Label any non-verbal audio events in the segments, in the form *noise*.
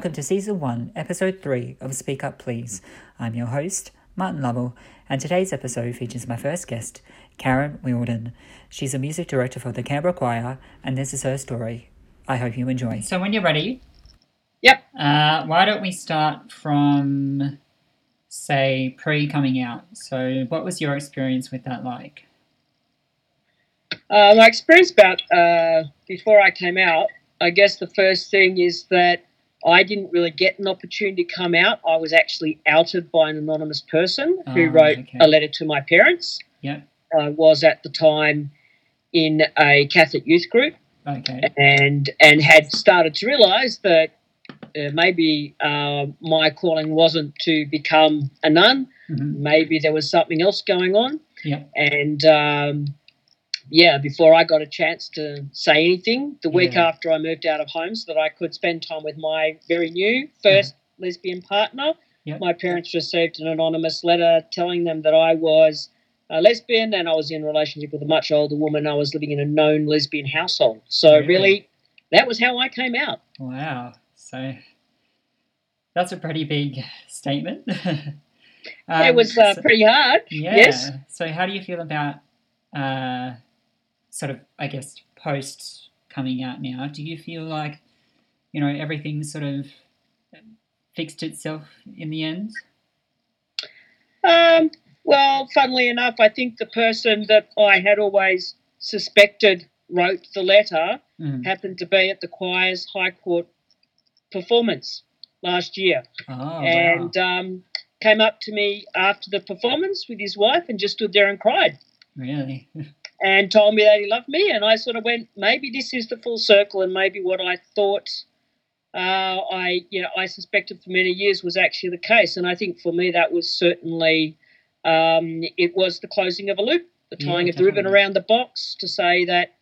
Hello, and welcome to Season 1, Episode 3 of Speak Up Please. I'm your host, Martin Lovell, and today's episode features my first guest, Karen Wilden. She's a music director for the Canberra Qwire, and this is her story. I hope you enjoy. So, when you're ready, Yep. uh, why don't we start from, say, pre coming out? So, what was your experience with that like? Uh, my experience about uh, before I came out, I guess the first thing is that I didn't really get an opportunity to come out. I was actually outed by an anonymous person who Oh, wrote okay. a letter to my parents. Yep. I was at the time in a Catholic youth group Okay. and and had started to realise that uh, maybe uh, my calling wasn't to become a nun. Mhm. Maybe there was something else going on. Yep. And um, yeah, before I got a chance to say anything, the week Yeah. after I moved out of home so that I could spend time with my very new first lesbian partner, Yep. my parents received an anonymous letter telling them that I was a lesbian and I was in a relationship with a much older woman. I was living in a known lesbian household. So Really? really, that was how I came out. Wow. So that's a pretty big statement. *laughs* it Um, was uh, so- pretty hard. yeah. Yes. So how do you feel about uh, sort of, I guess, post coming out now? Do you feel like, you know, everything sort of fixed itself in the end? Um, well, funnily enough, I think the person that I had always suspected wrote the letter Mm. happened to be at the choir's High Court performance last year Oh, and um, came up to me after the performance with his wife and just stood there and cried. Really? *laughs* and told me that he loved me. And I sort of went, maybe this is the full circle, and maybe what I thought. Uh, I, you know, I suspected for many years was actually the case, and I think for me that was certainly, um, it was the closing of a loop, the Yeah, tying of the ribbon around the box to say that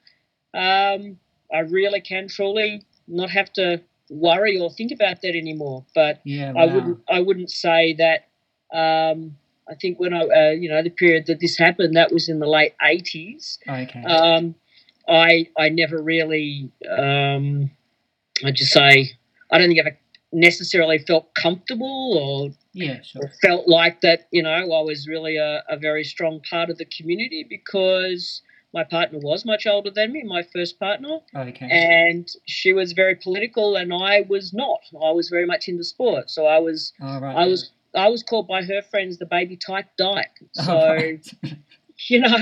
um, I really can truly not have to worry or think about that anymore. But yeah. I wouldn't I wouldn't say that. Um, I think when I uh, you know the period that this happened, that was in the late eighties. Okay. Um, I I never really um, I just say I don't think I ever necessarily felt comfortable or, yeah. Sure. or felt like that. You know, I was really a, a very strong part of the community because my partner was much older than me, my first partner Okay. and she was very political and I was not. I was very much into sport. So I was All right. I was I was called by her friends the baby type dyke. *laughs* So All right. *laughs* you know,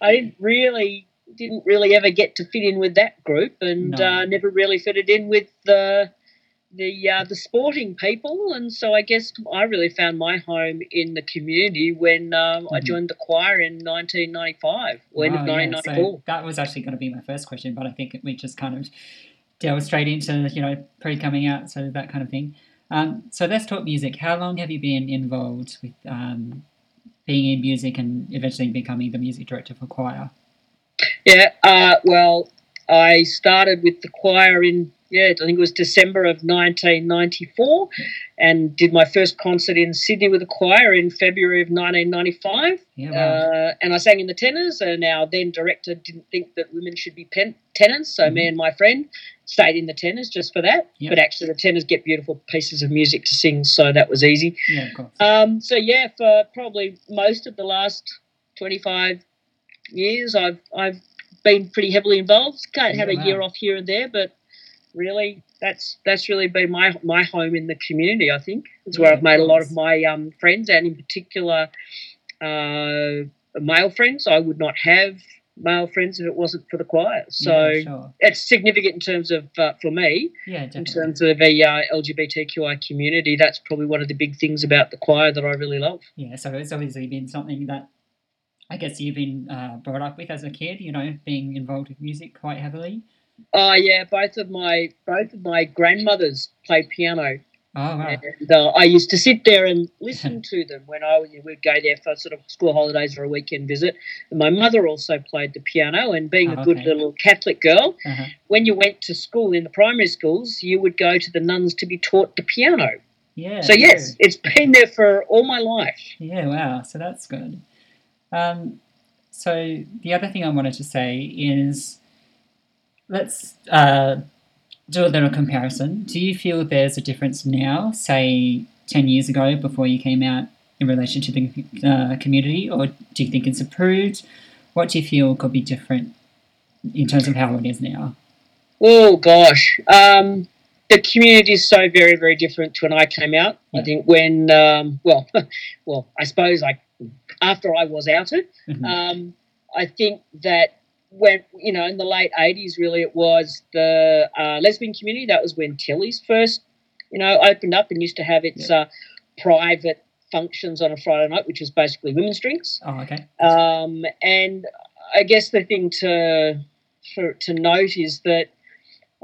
I didn't really didn't really ever get to fit in with that group and No. uh, never really fitted in with the the uh, the sporting people and so I guess I really found my home in the community when um, I Mhm. joined the choir in 1995 or end of Wow, yeah, 1994. So that was actually going to be my first question, but I think we just kind of delve straight into you know pre coming out, so that kind of thing. Um, so let's talk music. How long have you been involved with um, being in music and eventually becoming the music director for choir? Yeah, uh, well, I started with the choir in, yeah, I think it was December of 1994 and did my first concert in Sydney with a choir in February of 1995. Yeah, wow. Uh, and I sang in the tenors, and our then director didn't think that women should be pen- tenors, so me Mhm. and my friend stayed in the tenors just for that. Yep. But actually, the tenors get beautiful pieces of music to sing, so that was easy. yeah, of course. Um, so yeah, for probably most of the last twenty five years, I've I've been pretty heavily involved. Can't have Yeah, a year off here and there, but really, that's that's really been my my home in the community. I think it's where I've made a lot of my um, friends, and in particular, uh, male friends. I would not have male friends if it wasn't for the choir. So. yeah, sure. It's significant in terms of, uh, for me, Yeah, in terms of the uh, LGBTQI community. That's probably one of the big things about the choir that I really love. Yeah, so it's obviously been something that I guess you've been uh, brought up with as a kid. You know, being involved with music quite heavily. Oh yeah, both of my both of my grandmothers played piano, Oh wow. and uh, I used to sit there and listen *laughs* to them when I would go there for sort of school holidays or a weekend visit. And my mother also played the piano, and being Oh, a good okay. little Catholic girl, Uh-huh. when you went to school in the primary schools, you would go to the nuns to be taught the piano. Yeah. So yes, true. it's been there for all my life. Yeah, wow. So that's good. Um, so the other thing I wanted to say is let's uh, do a little comparison. Do you feel there's a difference now, say 10 years ago before you came out in relation to the uh, community, or do you think it's improved? What do you feel could be different in terms of how it is now? Oh gosh, um, the community is so very very different to when I came out. Yeah. I think when um, well, *laughs* well, I suppose like after I was outed, mm-hmm. um, I think that when you know in the late eighties, really it was the uh, lesbian community. That was when Tilly's first, you know, opened up and used to have its yeah. uh, private functions on a Friday night, which was basically women's drinks. Oh, okay. Um, and I guess the thing to for, to note is that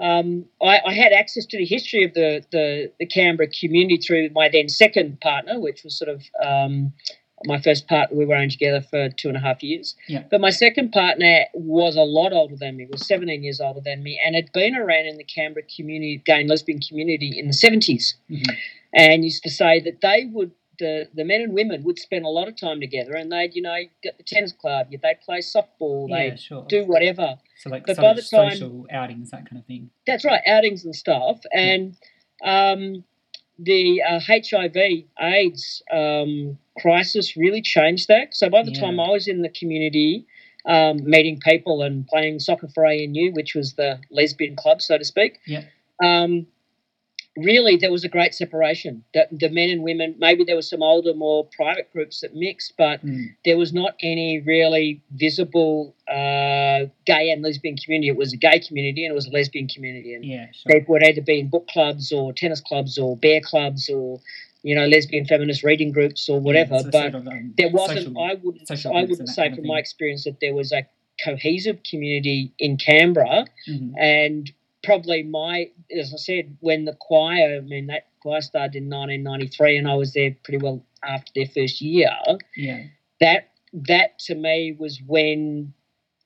um, I, I, had access to the history of the, the, the, Canberra community through my then second partner, which was sort of um, my first partner. We were only together for two and a half years. Yeah. But my second partner was a lot older than me, was 17 years older than me, and had been around in the Canberra community, gay and lesbian community in the 70s. Mm-hmm. And used to say that they would the, the men and women would spend a lot of time together and they'd, you know, get the tennis club, they'd play softball, yeah, they'd sure. do whatever. So like but by the time, social outings, that kind of thing. That's right, outings and stuff. And um, the uh, HIV AIDS um, crisis really changed that. So by the yeah. time I was in the community, um, meeting people and playing soccer for ANU, which was the lesbian club, so to speak. Yeah. Um, really there was a great separation. The, the, men and women, maybe there were some older, more private groups that mixed, but mm. there was not any really visible uh, gay and lesbian community. It was a gay community and it was a lesbian community. And yeah, sure. people would either be in book clubs or tennis clubs or bear clubs or you know lesbian feminist reading groups or whatever. Yeah, but of, um, there wasn't. Social, I wouldn't. I wouldn't say from my experience that there was a cohesive community in Canberra, mm-hmm. and probably my, as I said, when the choir, I mean, that choir started in 1993 and I was there pretty well after their first year. Yeah. That, that to me was when,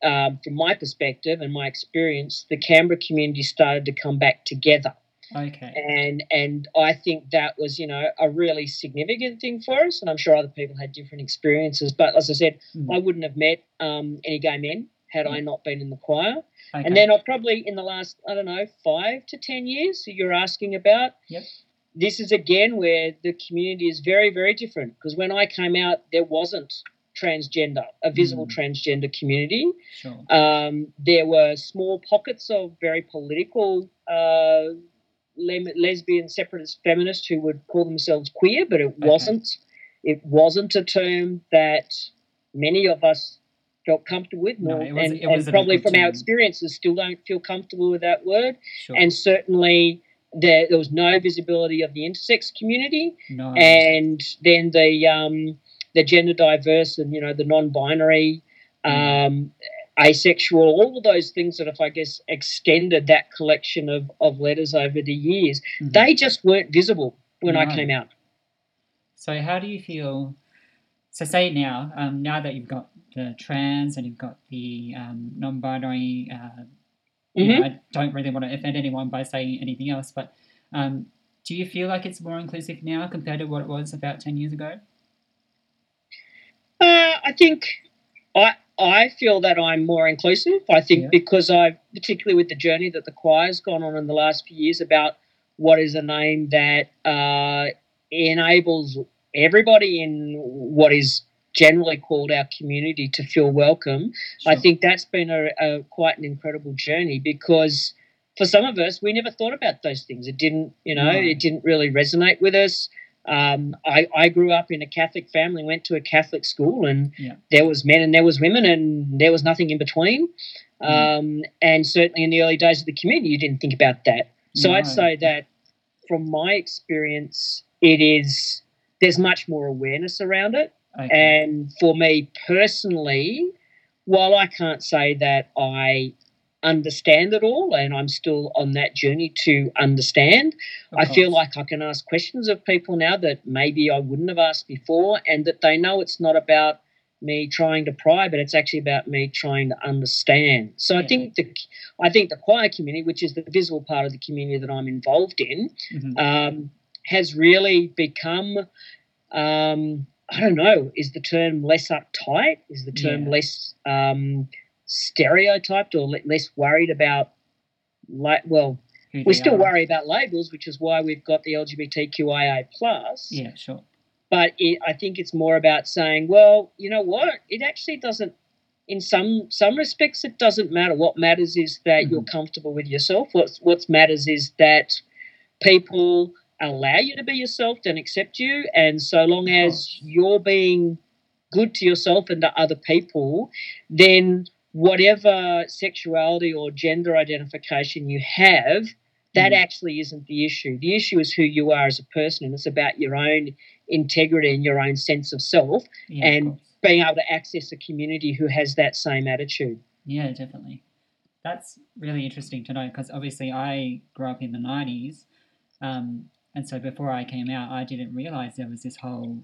um, from my perspective and my experience, the Canberra community started to come back together. Okay. And and I think that was, you know, a really significant thing for us. And I'm sure other people had different experiences. But as I said, mm. I wouldn't have met um, any gay men had mm. I not been in the choir. Okay. And then I've probably in the last, I don't know, five to 10 years you're asking about. Yep. This is again where the community is very, very different because when I came out, there wasn't transgender, a visible mm. transgender community. Sure. Um, there were small pockets of very political uh, lesbian separatist feminists who would call themselves queer, but it wasn't. It wasn't a term that many of us felt comfortable with, no, and, and probably from our experiences, still don't feel comfortable with that word. Sure. And certainly, there, there was no visibility of the intersex community, no. and then the um, the gender diverse and you know the non-binary, mm. um, asexual, all of those things that, if I guess extended that collection of, of letters over the years, mm-hmm. they just weren't visible when no. I came out. So, how do you feel? So, say now, um, now that you've got the trans and you've got the um, non-binary. Uh, mm-hmm. I don't really want to offend anyone by saying anything else, but um, do you feel like it's more inclusive now compared to what it was about ten years ago? Uh, I think I I feel that I'm more inclusive. I think yeah. because I, particularly with the journey that the choir's gone on in the last few years about what is a name that uh, enables everybody in what is generally called our community to feel welcome. Sure. I think that's been a, a, quite an incredible journey because for some of us, we never thought about those things. It didn't, you know, no. it didn't really resonate with us. Um, I, I, grew up in a Catholic family, went to a Catholic school, and yeah. there was men and there was women, and there was nothing in between. Mm. Um, and certainly in the early days of the community, you didn't think about that. So no. I'd say that from my experience, it is there's much more awareness around it. Okay. And for me personally, while I can't say that I understand it all and I'm still on that journey to understand, I feel like I can ask questions of people now that maybe I wouldn't have asked before and that they know it's not about me trying to pry, but it's actually about me trying to understand. So yeah. I think the I think the choir community, which is the visible part of the community that I'm involved in, mm-hmm. um, has really become um, I don't know, is the term less uptight? Is the term yeah. less um, stereotyped or less worried about, like, well, who we still are. worry about labels, which is why we've got the LGBTQIA plus. Yeah, sure. But it, I think it's more about saying, well, you know what? It actually doesn't. In some some respects, it doesn't matter. What matters is that you're mm-hmm. comfortable with yourself. What what matters is that people allow you to be yourself and accept you. And so long as you're being good to yourself and to other people, then whatever sexuality or gender identification you have, that Mm. actually isn't the issue. The issue is who you are as a person, and it's about your own integrity and your own sense of self, Yeah, and course. being able to access a community who has that same attitude. Yeah, definitely. That's really interesting to know because obviously I grew up in the 90s. Um, and so before I came out, I didn't realize there was this whole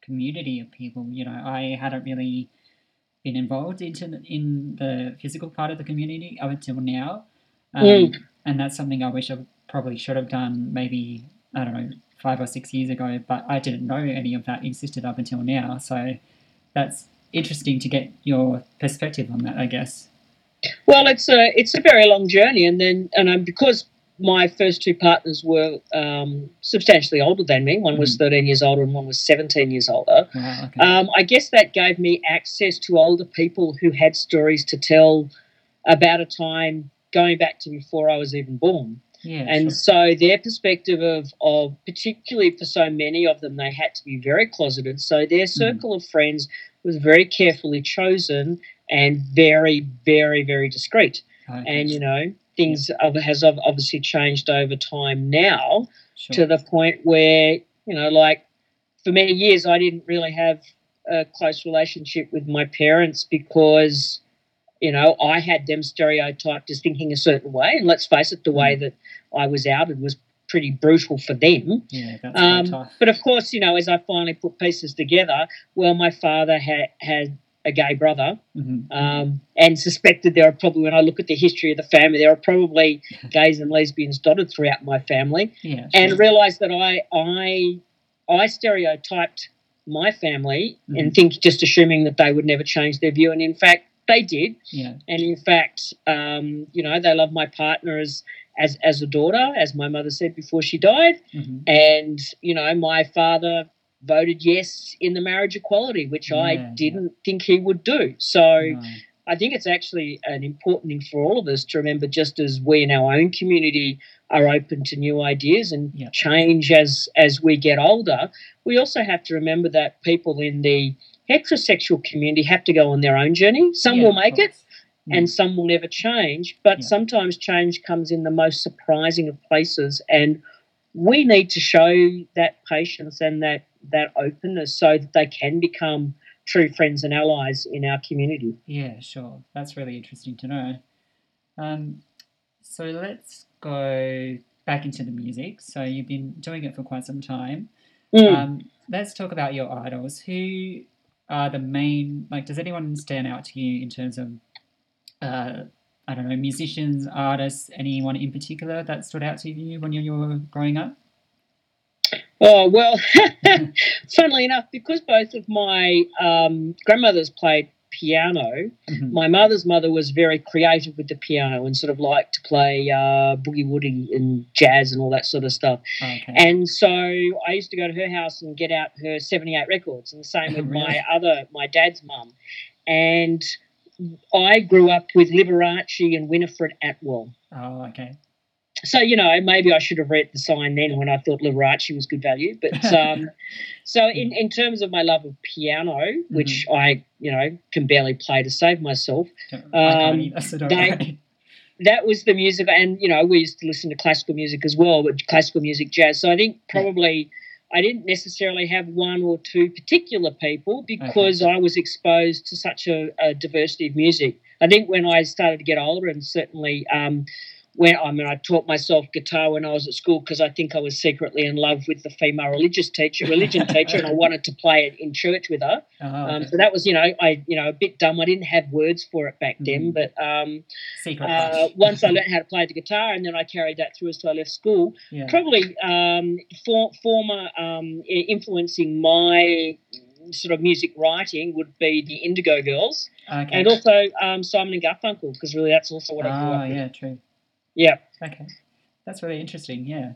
community of people. You know, I hadn't really been involved into in the physical part of the community up until now. Um, Mm. And that's something I wish I probably should have done maybe, I don't know, five or six years ago, but I didn't know any of that existed up until now. So that's interesting to get your perspective on that, I guess. Well, it's a it's a very long journey, and then and um, because my first two partners were um, substantially older than me. One was 13 years older, and one was 17 years older. Wow, okay. Um, I guess that gave me access to older people who had stories to tell about a time going back to before I was even born. yeah, And sure. so their perspective of, of, particularly for so many of them, they had to be very closeted. So their circle of friends was very carefully chosen and very, very, very discreet. And, you know, things of- has obviously changed over time now sure. to the point where, you know, like for many years, I didn't really have a close relationship with my parents because, you know, I had them stereotyped as thinking a certain way. And let's face it, the way that I was outed was pretty brutal for them. yeah, Um. But of course, you know, as I finally put pieces together, well, my father had, had a gay brother Mhm. um, and suspected there are probably, when I look at the history of the family, there are probably *laughs* gays and lesbians dotted throughout my family yeah, and realized that I I I stereotyped my family Mm-hmm. and think just assuming that they would never change their view, and in fact they did. yeah, And in fact, um, you know, they love my partner as as as a daughter, as my mother said before she died, mhm. and you know, my father voted yes in the marriage equality, which I Yeah, yeah. didn't think he would do. So. No. I think it's actually an important thing for all of us to remember just as we in our own community are open to new ideas and Yeah. change as as we get older, we also have to remember that people in the heterosexual community have to go on their own journey. Some Yeah, will make it. Mm. and some will never change, but Yeah. sometimes change comes in the most surprising of places and we need to show that patience and that that openness so that they can become true friends and allies in our community. Yeah, sure. That's really interesting to know. Um, so let's go back into the music. So you've been doing it for quite some time. Mm. Um, let's talk about your idols. Who are the main? Like, does anyone stand out to you in terms of, uh, I don't know, musicians, artists, anyone in particular that stood out to you when you were growing up? Oh well, *laughs* funnily enough, because both of my um, grandmothers played piano, Mhm. my mother's mother was very creative with the piano and sort of liked to play uh, boogie woogie and jazz and all that sort of stuff. Okay. And so I used to go to her house and get out her seventy-eight records, and the same *laughs* with Really? my other my dad's mum. And I grew up with Liberace and Winifred Atwell. oh, okay. So you know, maybe I should have read the sign then when I thought Liberace was good value. But *laughs* um, so in in terms of my love of piano, which I you know can barely play to save myself, Don't- I can't Um, they- that was the music. And you know, we used to listen to classical music as well, but classical music, jazz. So I think probably. I didn't necessarily have one or two particular people because I was exposed to such a, a diversity of music. I think when I started to get older, and certainly um, when I mean, I taught myself guitar when I was at school because I think I was secretly in love with the female religious teacher, religion teacher, and I *laughs* wanted to play it in church with her. Oh, Um, so that was, you know, I, you know, a bit dumb. I didn't have words for it back then, Mhm. but um, uh, *laughs* once I learned how to play the guitar, and then I carried that through until I left school. Yeah. Probably um, for, former um, influencing my sort of music writing would be the Indigo Girls, Okay. and also um, Simon and Garfunkel, because really that's also what I grew oh, up with. yeah, true. Yeah. Okay. that's really interesting. Yeah.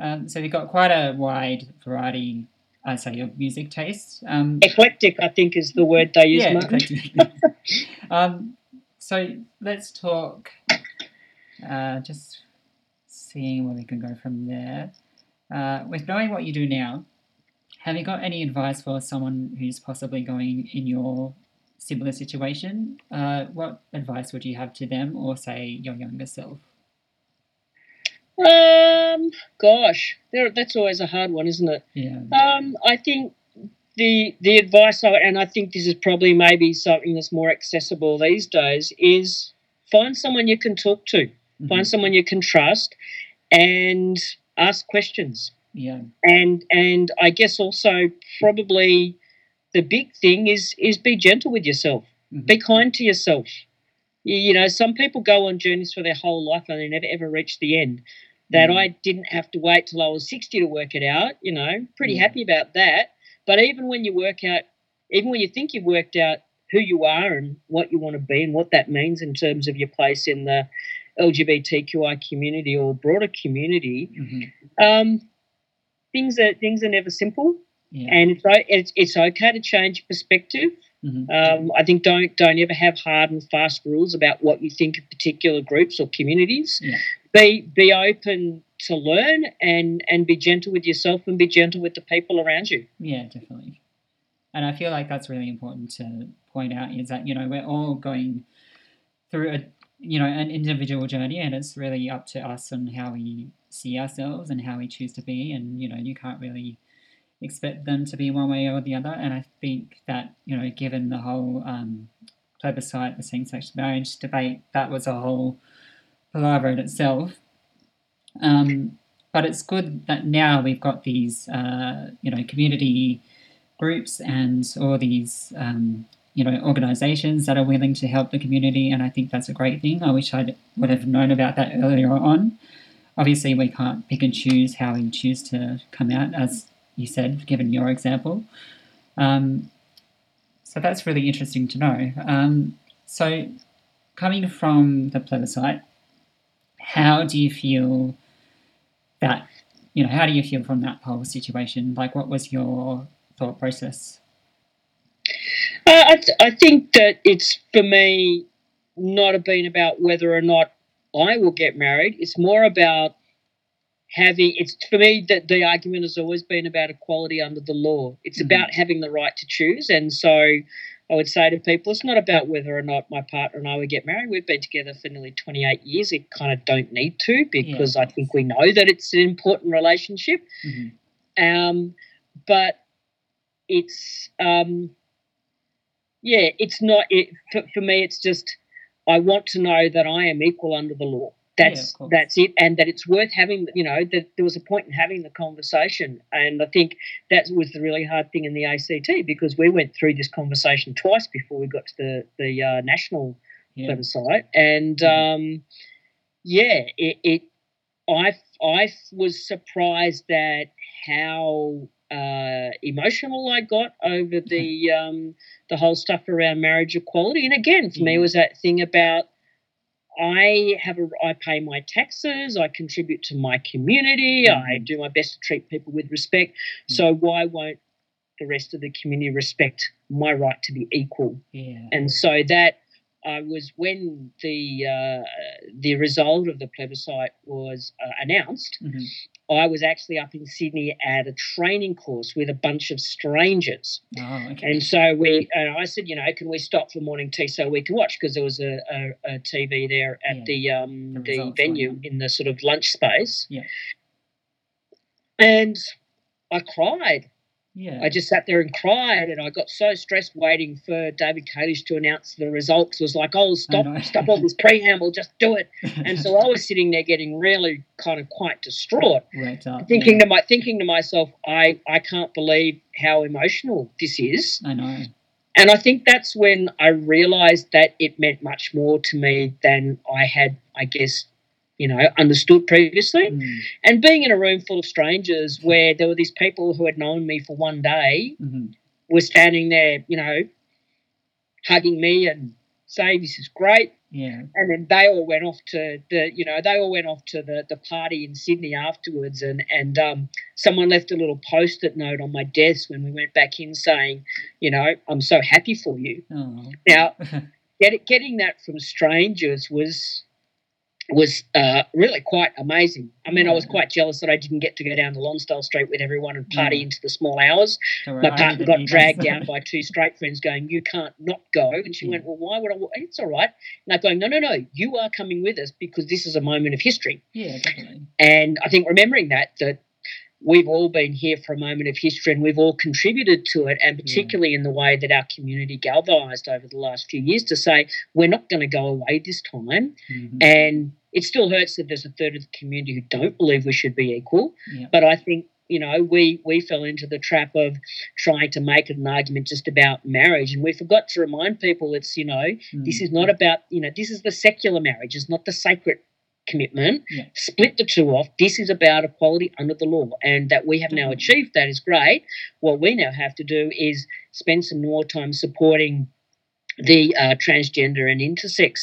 Um, so you've got quite a wide variety, I say, of music tastes. Um, eclectic, I think, is the word they use. yeah, Martin. eclectic. *laughs* um, so let's talk. Uh, just seeing where we can go from there. Uh, with knowing what you do now, have you got any advice for someone who's possibly going in your similar situation? Uh, what advice would you have to them, or say your younger self? Um, gosh, there, that's always a hard one, isn't it? Yeah. Um, I think the the advice, I, and I think this is probably maybe something that's more accessible these days, is find someone you can talk to, Mhm. find someone you can trust, and ask questions. Yeah. And and I guess also probably the big thing is is be gentle with yourself, Mhm. be kind to yourself. You, know, some people go on journeys for their whole life and they never ever reach the end. That Mm. I didn't have to wait till I was sixty to work it out. You know, pretty Yeah. happy about that. But even when you work out, even when you think you've worked out who you are and what you want to be and what that means in terms of your place in the LGBTQI community or broader community, Mhm. um, things are things are never simple, Yeah. and it's it's it's okay to change perspective. Mhm. Um, I think don't don't ever have hard and fast rules about what you think of particular groups or communities. Yeah. Be be open to learn and and be gentle with yourself and be gentle with the people around you. Yeah, definitely. And I feel like that's really important to point out is that, you know, we're all going through a you know, an individual journey and it's really up to us and how we see ourselves and how we choose to be and, you know, you can't really expect them to be one way or the other. And I think that, you know, given the whole um, plebiscite, the same sex marriage debate, that was a whole palaver in itself. Um, but it's good that now we've got these, uh, you know, community groups and all these, um, you know, organisations that are willing to help the community, and I think that's a great thing. I wish I would have known about that earlier on. Obviously, we can't pick and choose how we choose to come out, as you said, given your example. Um, so that's really interesting to know. Um, so, coming from the plebiscite, how do you feel that, you know, how do you feel from that whole situation? Like, what was your thought process? Uh, I, th- I think that it's for me not been about whether or not I will get married. It's more about having. It's for me that the argument has always been about equality under the law. It's Mhm. about having the right to choose, and so I would say to people, it's not about whether or not my partner and I would get married. We've been together for nearly twenty eight years. It kind of don't need to because I think we know that it's an important relationship. Mhm. Um, but it's um, yeah, it's not. It, for, for me, it's just I want to know that I am equal under the law. Yeah, That's course. that's it, and that it's worth having. You know, that there was a point in having the conversation, and I think that was the really hard thing in the ACT because we went through this conversation twice before we got to the the uh, national Yeah. plebiscite, and Mhm. um, yeah, it, it I I was surprised at how uh, emotional I got over the *laughs* um, the whole stuff around marriage equality, and again for me Yeah. was that thing about I have a I pay my taxes, I contribute to my community, I Mhm. do my best to treat people with respect. So why won't the rest of the community respect my right to be equal? Yeah. and so that uh, was when the uh, the result of the plebiscite was uh, announced. Mhm. I was actually up in Sydney at a training course with a bunch of strangers, Oh, okay. and so we and I said, you know, can we stop for morning tea so we can watch because there was a, a, a TV there at Yeah. the um, The the, venue in the sort of lunch space. Yeah. and I cried. Yeah. I just sat there and cried, and I got so stressed waiting for David Kalisch to announce the results. It was like, oh, stop, stop all this preamble, just do it. *laughs* And so I was sitting there getting really kind of quite distraught, worked up. thinking to my thinking to myself, I, I can't believe how emotional this is. I know. And I think that's when I realised that it meant much more to me than I had, I guess, you know, understood previously Mm. and being in a room full of strangers where there were these people who had known me for one day Mhm. were standing there, you know, hugging me and saying, This is great. Yeah. And then they all went off to the, you know, they all went off to the, the party in Sydney afterwards. And, and um, someone left a little post it note on my desk when we went back in saying, you know, I'm so happy for you. Oh. Now, *laughs* get, getting that from strangers was was uh, really quite amazing. I mean, I was mm. quite jealous that I didn't get to go down to Lonsdale Street with everyone and party Yeah. into the small hours. My partner got dragged down by two straight friends going, You can't not go. And she Yeah. went, mm. Well, why would I? It's all right. And I'm going, No, no, no. You are coming with us because this is a moment of history. Yeah, definitely. And I think remembering that, that we've all been here for a moment of history and we've all contributed to it, and particularly in the way that our community galvanised over the last few years to say, we're not going to go away this time. Mhm. And it still hurts that there's a third of the community who don't believe we should be equal. Yeah. But I think, you know, we, we fell into the trap of trying to make an argument just about marriage. And we forgot to remind people it's, you know, this Mm. is not about, you know, this is the secular marriage, it's not the sacred commitment. Yeah. Split the two off. This is about equality under the law. And that we have now achieved that is great. What we now have to do is spend some more time supporting the uh, transgender and intersex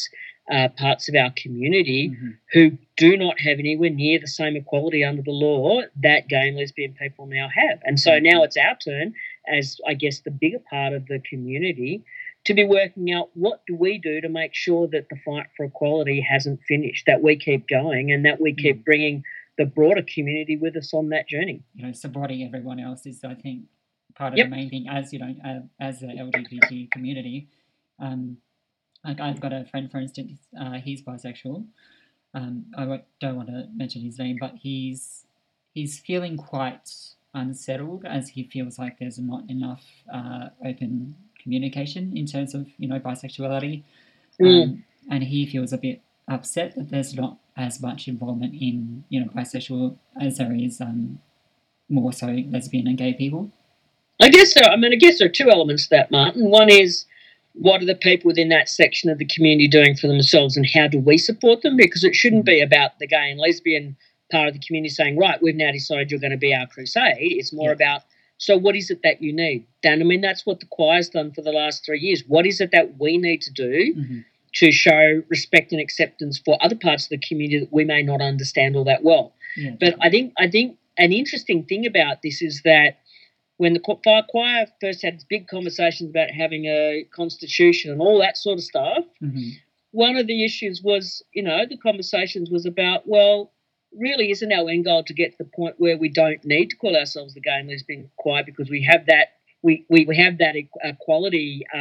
uh, parts of our community Mhm. who do not have anywhere near the same equality under the law that gay and lesbian people now have. And so now it's our turn, as I guess the bigger part of the community, to be working out what do we do to make sure that the fight for equality hasn't finished, that we keep going, and that we keep bringing the broader community with us on that journey. you know, supporting everyone else is, I think, part of Yep. the main thing. As you know, uh, as the LGBT community, um, like I've got a friend, for instance, uh, he's bisexual. Um, I don't want to mention his name, but he's he's feeling quite unsettled as he feels like there's not enough uh, open communication in terms of you know bisexuality, Mm. um, and he feels a bit upset that there's not as much involvement in you know bisexual as there is um, more so lesbian and gay people. I guess so. I mean, I guess there are two elements to that, Martin. One is what are the people within that section of the community doing for themselves, and how do we support them? Because it shouldn't be about the gay and lesbian part of the community saying, "Right, we've now decided you're going to be our crusade." It's more Yeah. about so what is it that you need? Dan, I mean, that's what the choir's done for the last three years. What is it that we need to do Mm-hmm. to show respect and acceptance for other parts of the community that we may not understand all that well? Yeah, But I think I think an interesting thing about this is that when the fire choir first had big conversations about having a constitution and all that sort of stuff, hmm one of the issues was, you know, the conversations was about, well, really isn't our end goal to get to the point where we don't need to call ourselves the gay and lesbian choir because we have that we, we, we have that equality uh,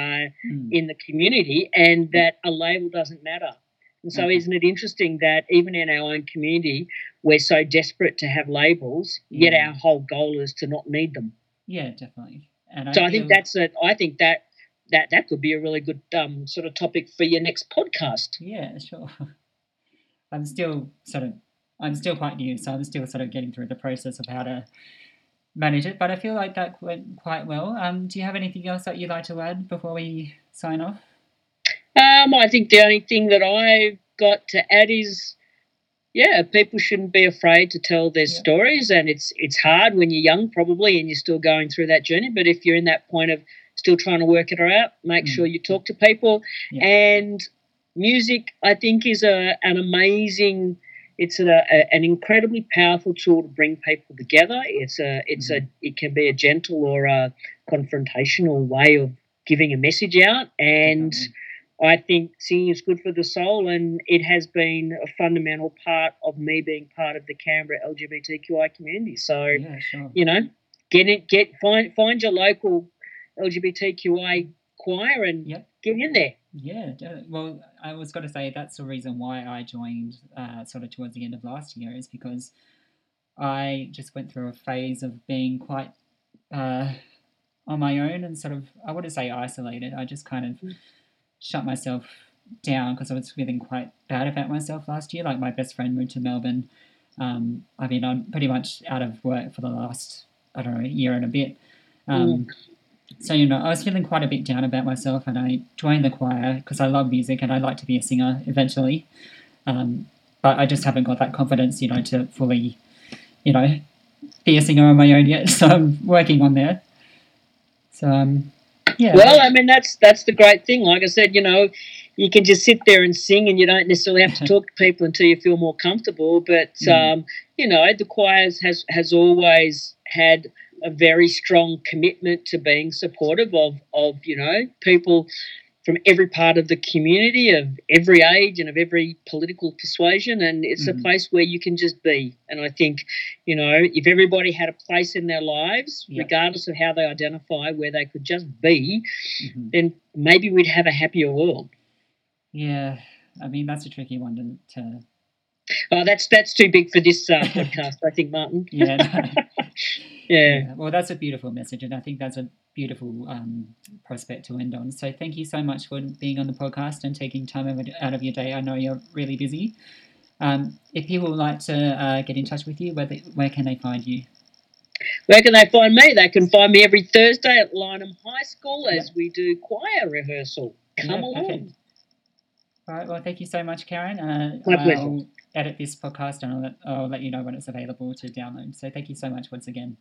mm. in the community and that a label doesn't matter. And so, Okay. isn't it interesting that even in our own community, we're so desperate to have labels, yet Yeah. our whole goal is to not need them. yeah, definitely. And So, I think feel- that's a, I think that that that could be a really good um, sort of topic for your next podcast. Yeah, sure. *laughs* I'm still sort of, I'm still quite new, so I'm still sort of getting through the process of how to manage it. But I feel like that went quite well. Um, do you have anything else that you'd like to add before we sign off? Um, I think the only thing that I've got to add is, yeah, people shouldn't be afraid to tell their Yeah. stories, and it's it's hard when you're young, probably, and you're still going through that journey. But if you're in that point of still trying to work it out, make Mm. sure you talk to people. Yeah. And music, I think, is a an amazing. It's a, a, an incredibly powerful tool to bring people together. It's a it's a mm-hmm. it can be a gentle or a confrontational way of giving a message out, and Definitely. I think singing is good for the soul, and it has been a fundamental part of me being part of the Canberra LGBTQI community. So Yeah, sure. you know, get it, get find find your local LGBTQI choir and Yep. get in there. Yeah, well, I was going to say that's the reason why I joined uh, sort of towards the end of last year is because I just went through a phase of being quite uh, on my own and sort of, I wouldn't say isolated, I just kind of shut myself down because I was feeling quite bad about myself last year. Like my best friend moved to Melbourne. Um, I mean, I'm pretty much out of work for the last, I don't know, year and a bit. Um, so you know i was feeling quite a bit down about myself and i joined the choir because i love music and i'd like to be a singer eventually um, but i just haven't got that confidence you know to fully you know be a singer on my own yet *laughs* so i'm working on that so um, yeah Well, I mean that's that's the great thing. Like I said, you know, you can just sit there and sing, and you don't necessarily have to *laughs* talk to people until you feel more comfortable. But mm. um, you know, the choirs has has always had a very strong commitment to being supportive of of you know people from every part of the community, of every age, and of every political persuasion. And it's mm-hmm. a place where you can just be. And I think, you know, if everybody had a place in their lives, regardless of how they identify, where they could just be, mm-hmm. then maybe we'd have a happier world. Yeah, I mean that's a tricky one to. to... Oh, that's that's too big for this uh, *laughs* podcast, I think, Martin. yeah. No. *laughs* yeah. Well, that's a beautiful message, and I think that's a beautiful um, prospect to end on. So thank you so much for being on the podcast and taking time out of your day. I know you're really busy. Um, if people would like to uh, get in touch with you, where, they, where can they find you? Where can they find me? They can find me every Thursday at Lyneham High School as yep. we do choir rehearsal. Come yep, along. Okay. All right. Well, thank you so much, Karen. Uh, My pleasure. I'll edit this podcast and I'll let, I'll let you know when it's available to download. So thank you so much once again.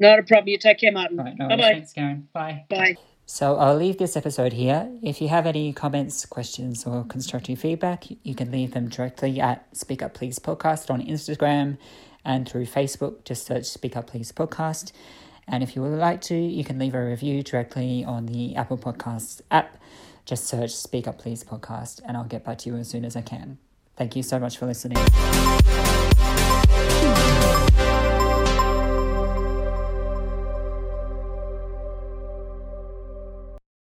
Not a problem. You take care, Martin. Right, no bye bye. Thanks, Karen. Bye. Bye. So I'll leave this episode here. If you have any comments, questions, or constructive feedback, you can leave them directly at Speak Up Please Podcast on Instagram and through Facebook. Just search Speak Up Please Podcast. And if you would like to, you can leave a review directly on the Apple Podcasts app. Just search Speak Up Please Podcast, and I'll get back to you as soon as I can. Thank you so much for listening.